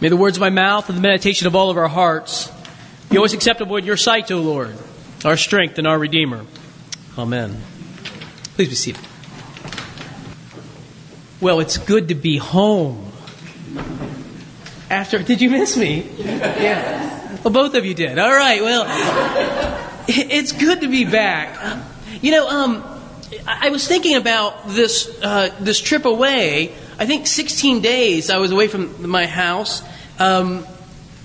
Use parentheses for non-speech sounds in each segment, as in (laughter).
May the words of my mouth and the meditation of all of our hearts be always acceptable in your sight, O Lord, our strength and our Redeemer. Amen. Please be seated. Well, it's good to be home. After, did you miss me? (laughs) Yeah. Well, both of you did. All right. Well, it's good to be back. You know, um, I was thinking about this uh, this trip away. I think 16 days I was away from my house. Um,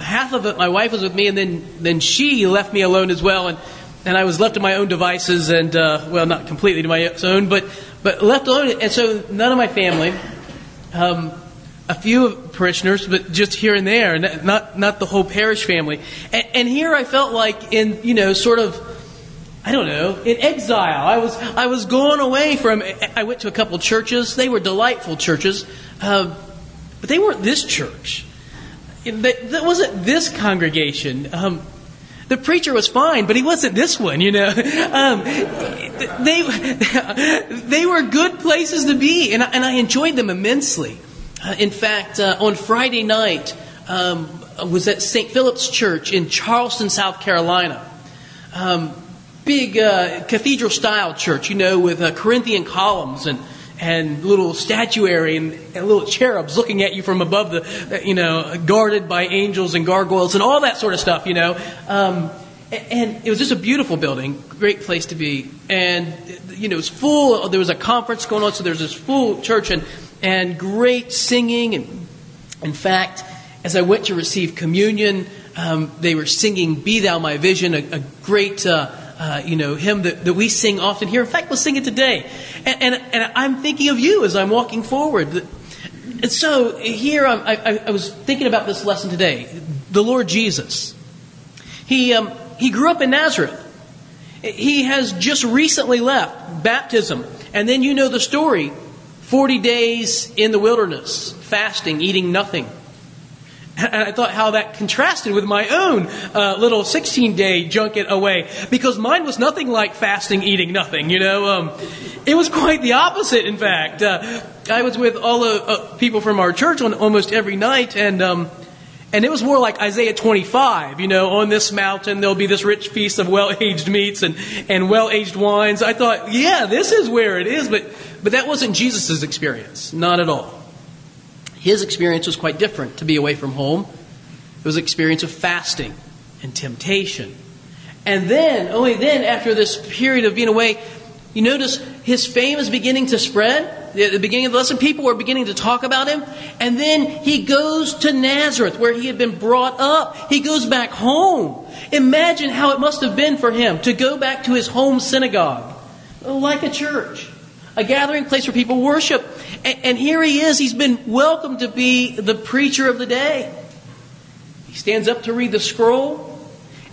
half of it, my wife was with me, and then then she left me alone as well, and and I was left to my own devices, and uh, well, not completely to my own, but but left alone, and so none of my family. Um, a few parishioners, but just here and there, not not the whole parish family. And, and here I felt like in you know sort of I don't know, in exile. I was, I was going away from, I went to a couple churches. They were delightful churches, uh, but they weren't this church. That, that wasn't this congregation. Um, the preacher was fine, but he wasn't this one, you know. (laughs) Um, they, they were good places to be, and I, and I enjoyed them immensely. Uh, in fact, uh, on Friday night, um, was at St. Philip's Church in Charleston, South Carolina. Um, big uh, cathedral style church, you know, with uh, Corinthian columns and and little statuary and, and, little cherubs looking at you from above the, you know, guarded by angels and gargoyles and all that sort of stuff, you know. Um, and it was just a beautiful building, great place to be. And, you know, it was full, there was a conference going on, so there was this full church and, and great singing. And in fact, as I went to receive communion, um, they were singing Be Thou My Vision, a, a great. Uh, uh, you know, hymn that, that we sing often here. In fact, we'll sing it today. And, and, and I'm thinking of you as I'm walking forward. And so here I, I, I was thinking about this lesson today. The Lord Jesus. He, um, he grew up in Nazareth. He has just recently left baptism. And then you know the story 40 days in the wilderness, fasting, eating nothing. And I thought how that contrasted with my own uh, little 16 day junket away because mine was nothing like fasting, eating nothing, you know. Um, it was quite the opposite, in fact. Uh, I was with all the uh, people from our church on almost every night, and um, and it was more like Isaiah 25, you know, on this mountain there'll be this rich feast of well aged meats and, and well aged wines. I thought, yeah, this is where it is, but, but that wasn't Jesus' experience, not at all. His experience was quite different to be away from home. It was an experience of fasting and temptation. And then, only then, after this period of being away, you notice his fame is beginning to spread. At the beginning of the lesson, people were beginning to talk about him. And then he goes to Nazareth, where he had been brought up. He goes back home. Imagine how it must have been for him to go back to his home synagogue, like a church, a gathering place where people worship. And, here he is. He's been welcomed to be the preacher of the day. He stands up to read the scroll,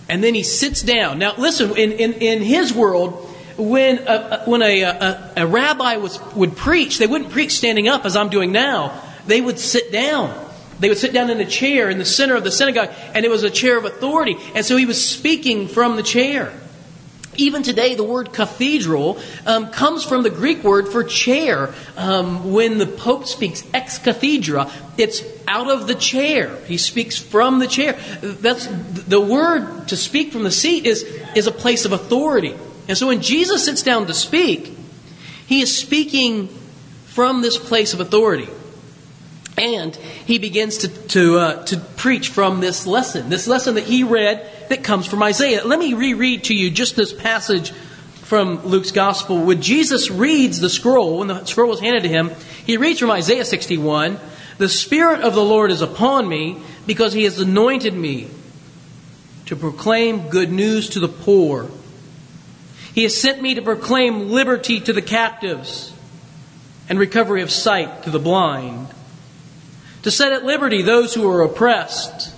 and then he sits down. Now, listen, in, in, in his world, when a, when a, a, a rabbi was, would preach, they wouldn't preach standing up as I'm doing now. They would sit down. They would sit down in a chair in the center of the synagogue, and it was a chair of authority. And so he was speaking from the chair. Even today, the word cathedral um, comes from the Greek word for chair. Um, when the Pope speaks ex cathedra, it's out of the chair. He speaks from the chair. That's the word to speak from the seat is, is a place of authority. And so when Jesus sits down to speak, he is speaking from this place of authority. And he begins to, to, uh, to preach from this lesson, this lesson that he read that comes from Isaiah. Let me reread to you just this passage from Luke's gospel. When Jesus reads the scroll, when the scroll was handed to him, he reads from Isaiah 61 The Spirit of the Lord is upon me because he has anointed me to proclaim good news to the poor. He has sent me to proclaim liberty to the captives and recovery of sight to the blind to set at liberty those who are oppressed,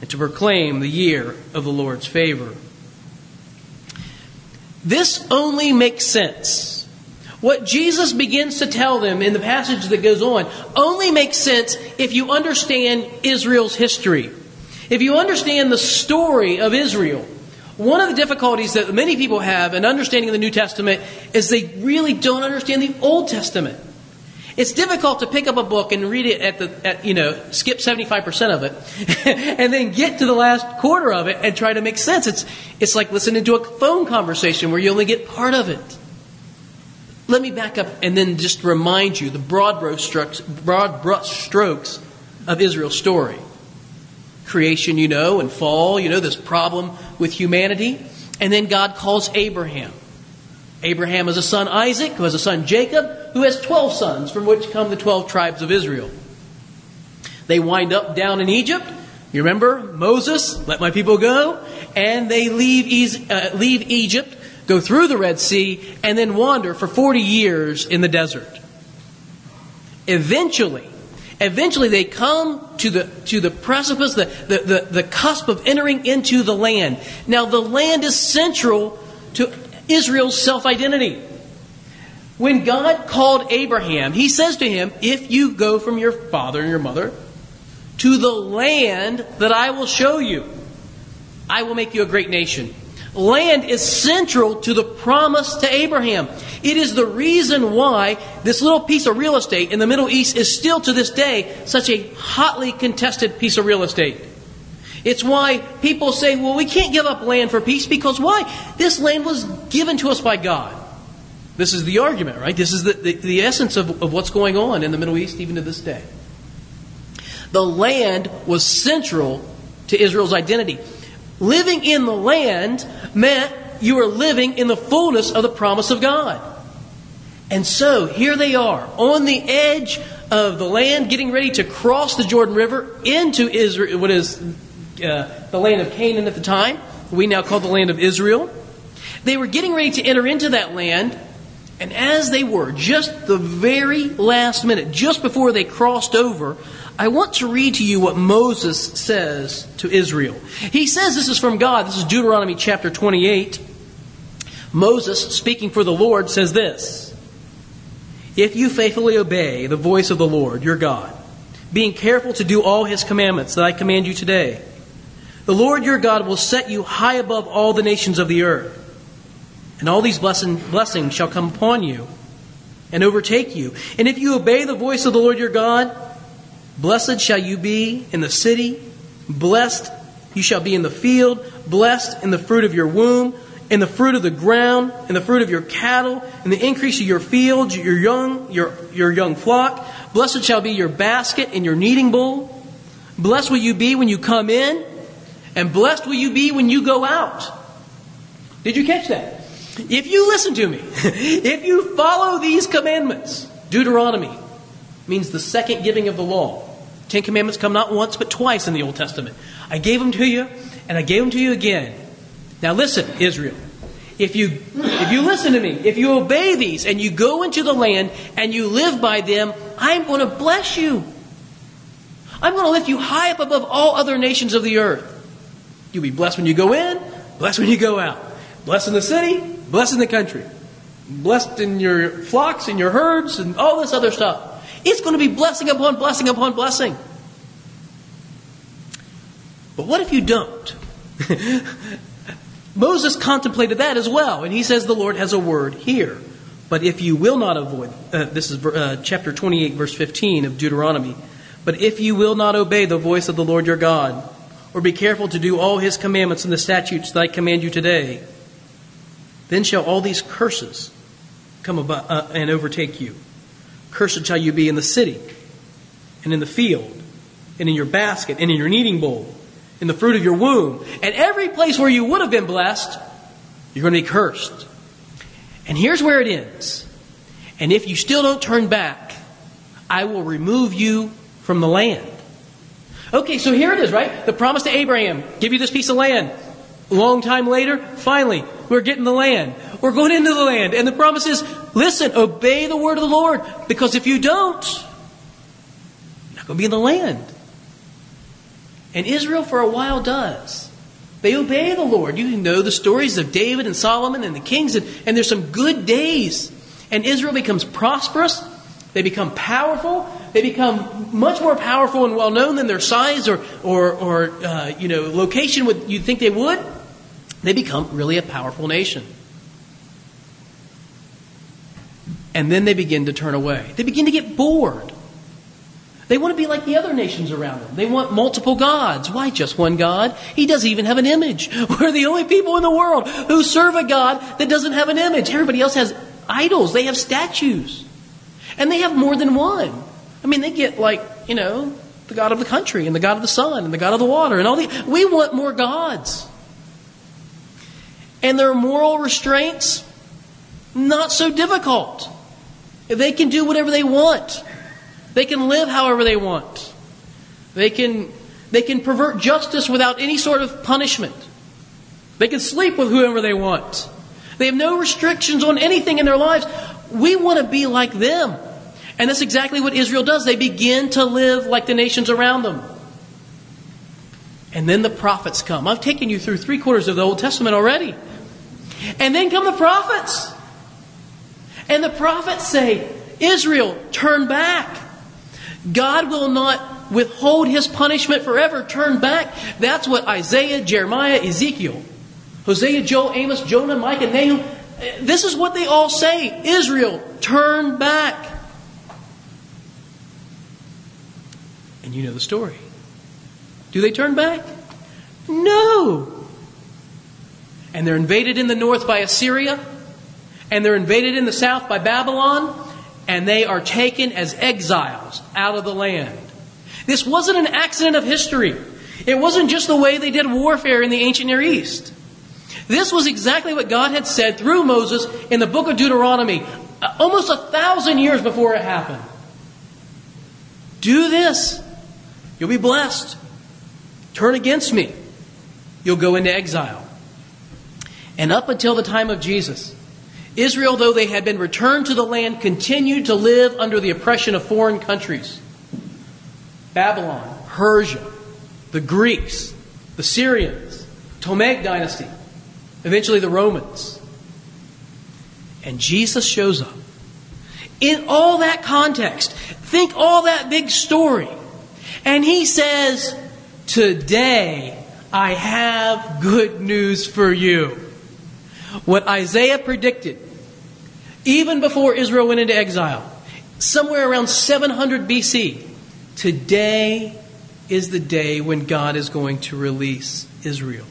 and to proclaim the year of the Lord's favor. This only makes sense. What Jesus begins to tell them in the passage that goes on only makes sense if you understand Israel's history. If you understand the story of Israel. One of the difficulties that many people have in understanding the New Testament is they really don't understand the Old Testament. It's difficult to pick up a book and read it at the, at, you know, skip 75% of it, (laughs) and then get to the last quarter of it and try to make sense. It's, it's like listening to a phone conversation where you only get part of it. Let me back up and then just remind you the broad brush strokes, broad brush strokes of Israel's story. Creation, you know, and fall, you know, this problem with humanity. And then God calls Abraham. Abraham has a son Isaac, who has a son Jacob, who has 12 sons, from which come the 12 tribes of Israel. They wind up down in Egypt. You remember Moses, let my people go, and they leave, uh, leave Egypt, go through the Red Sea, and then wander for 40 years in the desert. Eventually, eventually they come to the, to the precipice, the, the, the, the cusp of entering into the land. Now, the land is central to Israel's self identity. When God called Abraham, he says to him, If you go from your father and your mother to the land that I will show you, I will make you a great nation. Land is central to the promise to Abraham. It is the reason why this little piece of real estate in the Middle East is still to this day such a hotly contested piece of real estate. It's why people say, well, we can't give up land for peace because why? This land was given to us by God. This is the argument, right? This is the, the, the essence of, of what's going on in the Middle East even to this day. The land was central to Israel's identity. Living in the land meant you were living in the fullness of the promise of God. And so here they are on the edge of the land, getting ready to cross the Jordan River into Israel, what is uh, the land of Canaan at the time, we now call the land of Israel. They were getting ready to enter into that land, and as they were, just the very last minute, just before they crossed over, I want to read to you what Moses says to Israel. He says this is from God. This is Deuteronomy chapter 28. Moses, speaking for the Lord, says this If you faithfully obey the voice of the Lord, your God, being careful to do all his commandments that I command you today, the Lord your God will set you high above all the nations of the earth. And all these blessing, blessings shall come upon you and overtake you. And if you obey the voice of the Lord your God, blessed shall you be in the city, blessed you shall be in the field, blessed in the fruit of your womb, in the fruit of the ground, in the fruit of your cattle, in the increase of your fields, your young, your, your young flock. Blessed shall be your basket and your kneading bowl. Blessed will you be when you come in, and blessed will you be when you go out. Did you catch that? If you listen to me, (laughs) if you follow these commandments, Deuteronomy means the second giving of the law. Ten Commandments come not once but twice in the Old Testament. I gave them to you, and I gave them to you again. Now listen, Israel. If you, if you listen to me, if you obey these and you go into the land and you live by them, I'm going to bless you. I'm going to lift you high up above all other nations of the earth. You'll be blessed when you go in, blessed when you go out. Blessed in the city, blessed in the country. Blessed in your flocks and your herds and all this other stuff. It's going to be blessing upon blessing upon blessing. But what if you don't? (laughs) Moses contemplated that as well, and he says the Lord has a word here. But if you will not avoid, uh, this is uh, chapter 28, verse 15 of Deuteronomy. But if you will not obey the voice of the Lord your God, or be careful to do all his commandments and the statutes that I command you today, then shall all these curses come about, uh, and overtake you. Cursed shall you be in the city, and in the field, and in your basket, and in your kneading bowl, in the fruit of your womb. And every place where you would have been blessed, you're going to be cursed. And here's where it ends. And if you still don't turn back, I will remove you from the land. Okay, so here it is, right? The promise to Abraham give you this piece of land. Long time later, finally, we're getting the land. We're going into the land. And the promise is listen, obey the word of the Lord. Because if you don't, you're not going to be in the land. And Israel, for a while, does. They obey the Lord. You know the stories of David and Solomon and the kings, and, and there's some good days. And Israel becomes prosperous. They become powerful. They become much more powerful and well known than their size or, or, or uh, you know, location would you'd think they would. They become really a powerful nation. And then they begin to turn away. They begin to get bored. They want to be like the other nations around them. They want multiple gods. Why just one God? He doesn't even have an image. (laughs) We're the only people in the world who serve a God that doesn't have an image. Everybody else has idols. They have statues. And they have more than one. I mean, they get like, you know, the God of the country and the God of the sun and the God of the water and all the. We want more gods. And their moral restraints, not so difficult. They can do whatever they want. They can live however they want. They can, they can pervert justice without any sort of punishment. They can sleep with whoever they want. They have no restrictions on anything in their lives. We want to be like them. And that's exactly what Israel does. They begin to live like the nations around them. And then the prophets come. I've taken you through three quarters of the Old Testament already. And then come the prophets. And the prophets say, Israel, turn back. God will not withhold his punishment forever. Turn back. That's what Isaiah, Jeremiah, Ezekiel, Hosea, Joel, Amos, Jonah, Micah, Nahum, eh, this is what they all say. Israel, turn back. And you know the story. Do they turn back? No. And they're invaded in the north by Assyria, and they're invaded in the south by Babylon, and they are taken as exiles out of the land. This wasn't an accident of history. It wasn't just the way they did warfare in the ancient Near East. This was exactly what God had said through Moses in the book of Deuteronomy, uh, almost a thousand years before it happened. Do this, you'll be blessed. Turn against me, you'll go into exile. And up until the time of Jesus, Israel, though they had been returned to the land, continued to live under the oppression of foreign countries Babylon, Persia, the Greeks, the Syrians, Ptolemaic dynasty, eventually the Romans. And Jesus shows up. In all that context, think all that big story. And he says, Today I have good news for you. What Isaiah predicted even before Israel went into exile, somewhere around 700 BC, today is the day when God is going to release Israel.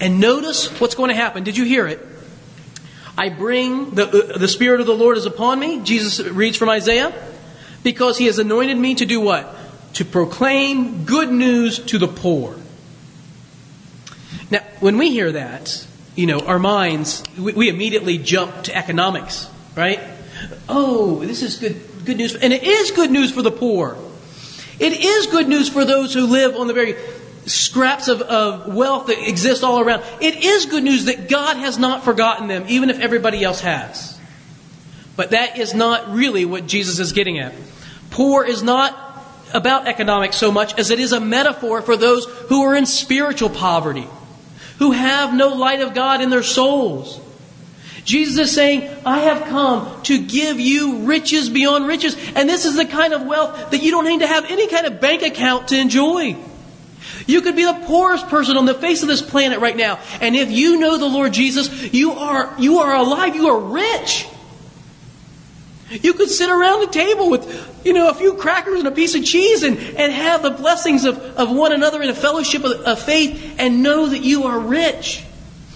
And notice what's going to happen. Did you hear it? I bring the, uh, the Spirit of the Lord is upon me. Jesus reads from Isaiah. Because he has anointed me to do what? To proclaim good news to the poor. Now, when we hear that, you know, our minds, we, we immediately jump to economics, right? Oh, this is good, good news. And it is good news for the poor. It is good news for those who live on the very scraps of, of wealth that exist all around. It is good news that God has not forgotten them, even if everybody else has. But that is not really what Jesus is getting at. Poor is not about economics so much as it is a metaphor for those who are in spiritual poverty who have no light of God in their souls. Jesus is saying, I have come to give you riches beyond riches. And this is the kind of wealth that you don't need to have any kind of bank account to enjoy. You could be the poorest person on the face of this planet right now. And if you know the Lord Jesus, you are, you are alive. You are rich. You could sit around the table with, you know, a few crackers and a piece of cheese and, and have the blessings of, of one another in a fellowship of, of faith and know that you are rich.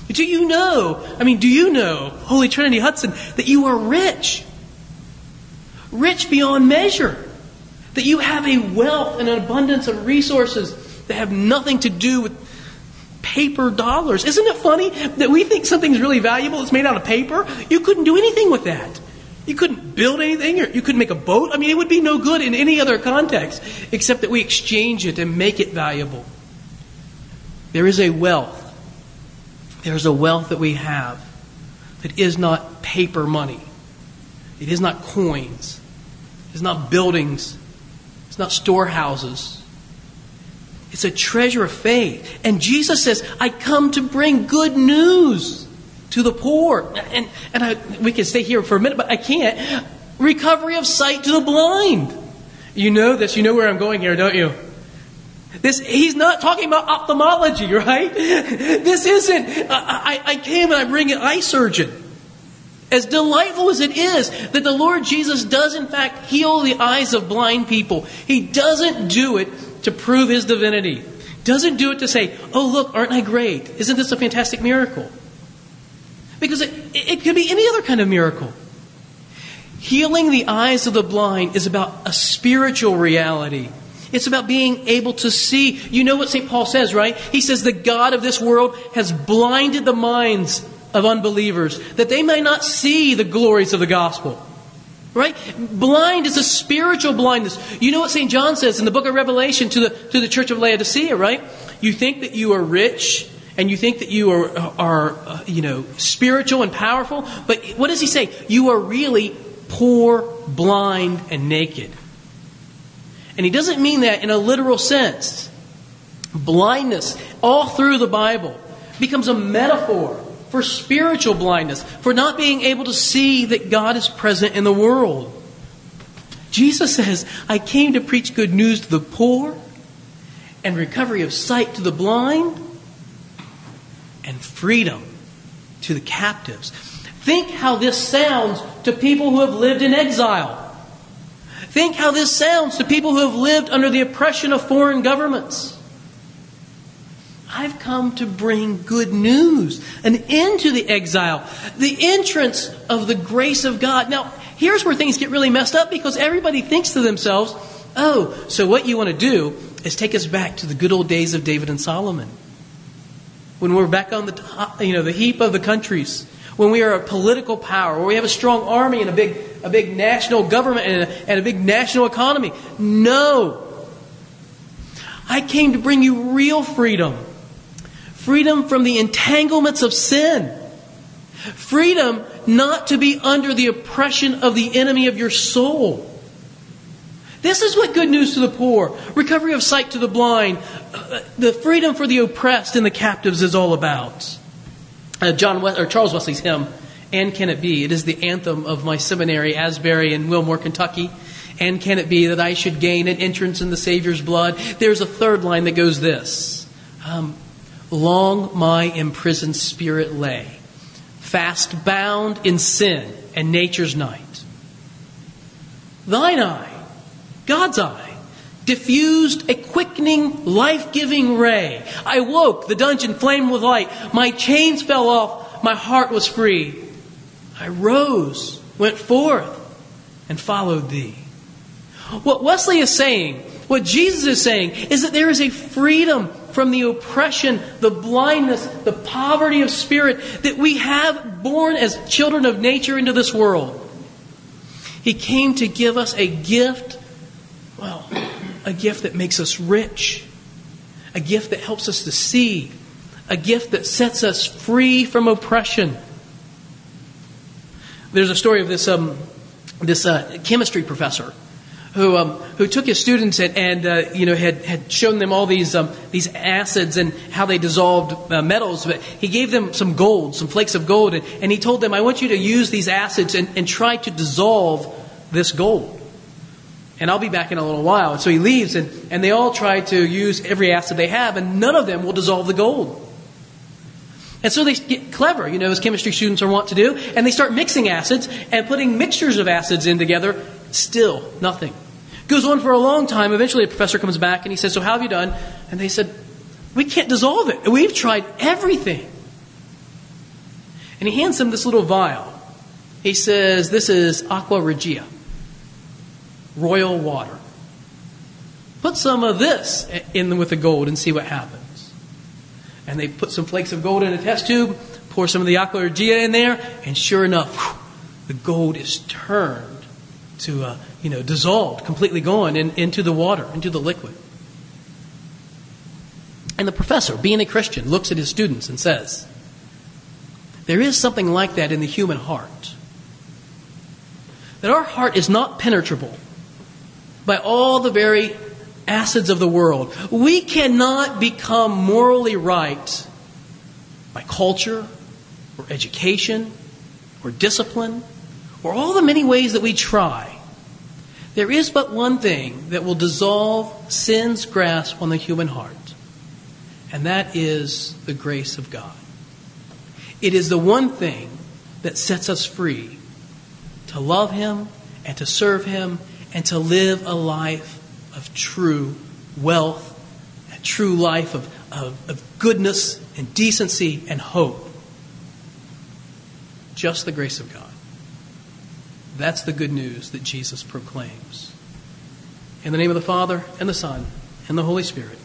Do you know, I mean, do you know, Holy Trinity Hudson, that you are rich? Rich beyond measure. That you have a wealth and an abundance of resources that have nothing to do with paper dollars. Isn't it funny that we think something's really valuable, it's made out of paper? You couldn't do anything with that. You couldn't build anything, or you couldn't make a boat. I mean, it would be no good in any other context except that we exchange it and make it valuable. There is a wealth. There's a wealth that we have that is not paper money. It is not coins. It's not buildings. It's not storehouses. It's a treasure of faith. And Jesus says, I come to bring good news to the poor. And, and I, we can stay here for a minute, but I can't. Recovery of sight to the blind. You know this. You know where I'm going here, don't you? This, he's not talking about ophthalmology, right? (laughs) This isn't, I, I came and I bring an eye surgeon. As delightful as it is that the Lord Jesus does, in fact, heal the eyes of blind people, He doesn't do it to prove His divinity. Doesn't do it to say, oh, look, aren't I great? Isn't this a fantastic miracle? Because it, it could be any other kind of miracle. Healing the eyes of the blind is about a spiritual reality. It's about being able to see. You know what St. Paul says, right? He says, The God of this world has blinded the minds of unbelievers that they may not see the glories of the gospel. Right? Blind is a spiritual blindness. You know what St. John says in the book of Revelation to the, to the church of Laodicea, right? You think that you are rich and you think that you are, are uh, you know, spiritual and powerful, but what does he say? You are really poor, blind, and naked. And he doesn't mean that in a literal sense. Blindness, all through the Bible, becomes a metaphor for spiritual blindness, for not being able to see that God is present in the world. Jesus says, I came to preach good news to the poor and recovery of sight to the blind and freedom to the captives. Think how this sounds to people who have lived in exile. Think how this sounds to people who have lived under the oppression of foreign governments. I've come to bring good news, an end to the exile, the entrance of the grace of God. Now, here's where things get really messed up because everybody thinks to themselves, oh, so what you want to do is take us back to the good old days of David and Solomon. When we're back on the, top, uh, you know, the heap of the countries when we are a political power, where we have a strong army and a big, a big national government and a, and a big national economy. No. I came to bring you real freedom. Freedom from the entanglements of sin. Freedom not to be under the oppression of the enemy of your soul. This is what good news to the poor, recovery of sight to the blind, the freedom for the oppressed and the captives is all about uh, John West, or Charles Wesley's hymn, "And Can It Be?" It is the anthem of my seminary, Asbury in Wilmore, Kentucky. And can it be that I should gain an entrance in the Savior's blood? There's a third line that goes this um, Long my imprisoned spirit lay, fast bound in sin and nature's night. Thine eye, God's eye, diffused a quickening, life giving ray. I woke, the dungeon flamed with light. My chains fell off, my heart was free. I rose, went forth, and followed thee. What Wesley is saying, what Jesus is saying, is that there is a freedom from the oppression, the blindness, the poverty of spirit that we have born as children of nature into this world. He came to give us a gift, a gift that makes us rich, a gift that helps us to see, a gift that sets us free from oppression. There's a story of this, um, this uh, chemistry professor who, um, who took his students and, and uh, you know, had, had shown them all these, um, these acids and how they dissolved uh, metals. But he gave them some gold, some flakes of gold, and, and he told them, I want you to use these acids and, and try to dissolve this gold and I'll be back in a little while. And so he leaves, and, and they all try to use every acid they have, and none of them will dissolve the gold. And so they get clever, you know, as chemistry students are wont to do, and they start mixing acids and putting mixtures of acids in together. Still, nothing. Goes on for a long time. Eventually, a professor comes back and he says, So, how have you done? And they said, We can't dissolve it. We've tried everything. And he hands them this little vial. He says, This is aqua regia royal water. Put some of this in with the gold and see what happens. And they put some flakes of gold in a test tube, pour some of the aqua regia in there, and sure enough, whew, the gold is turned to, uh, you know, dissolved, completely gone in, into the water, into the liquid. And the professor, being a Christian, looks at his students and says, There is something like that in the human heart. That our heart is not penetrable by all the very acids of the world. We cannot become morally right by culture or education or discipline or all the many ways that we try. There is but one thing that will dissolve sin's grasp on the human heart, and that is the grace of God. It is the one thing that sets us free to love Him and to serve Him and to live a life of true wealth, a true life of, of, of goodness and decency and hope. Just the grace of God. That's the good news that Jesus proclaims. In the name of the Father, and the Son, and the Holy Spirit.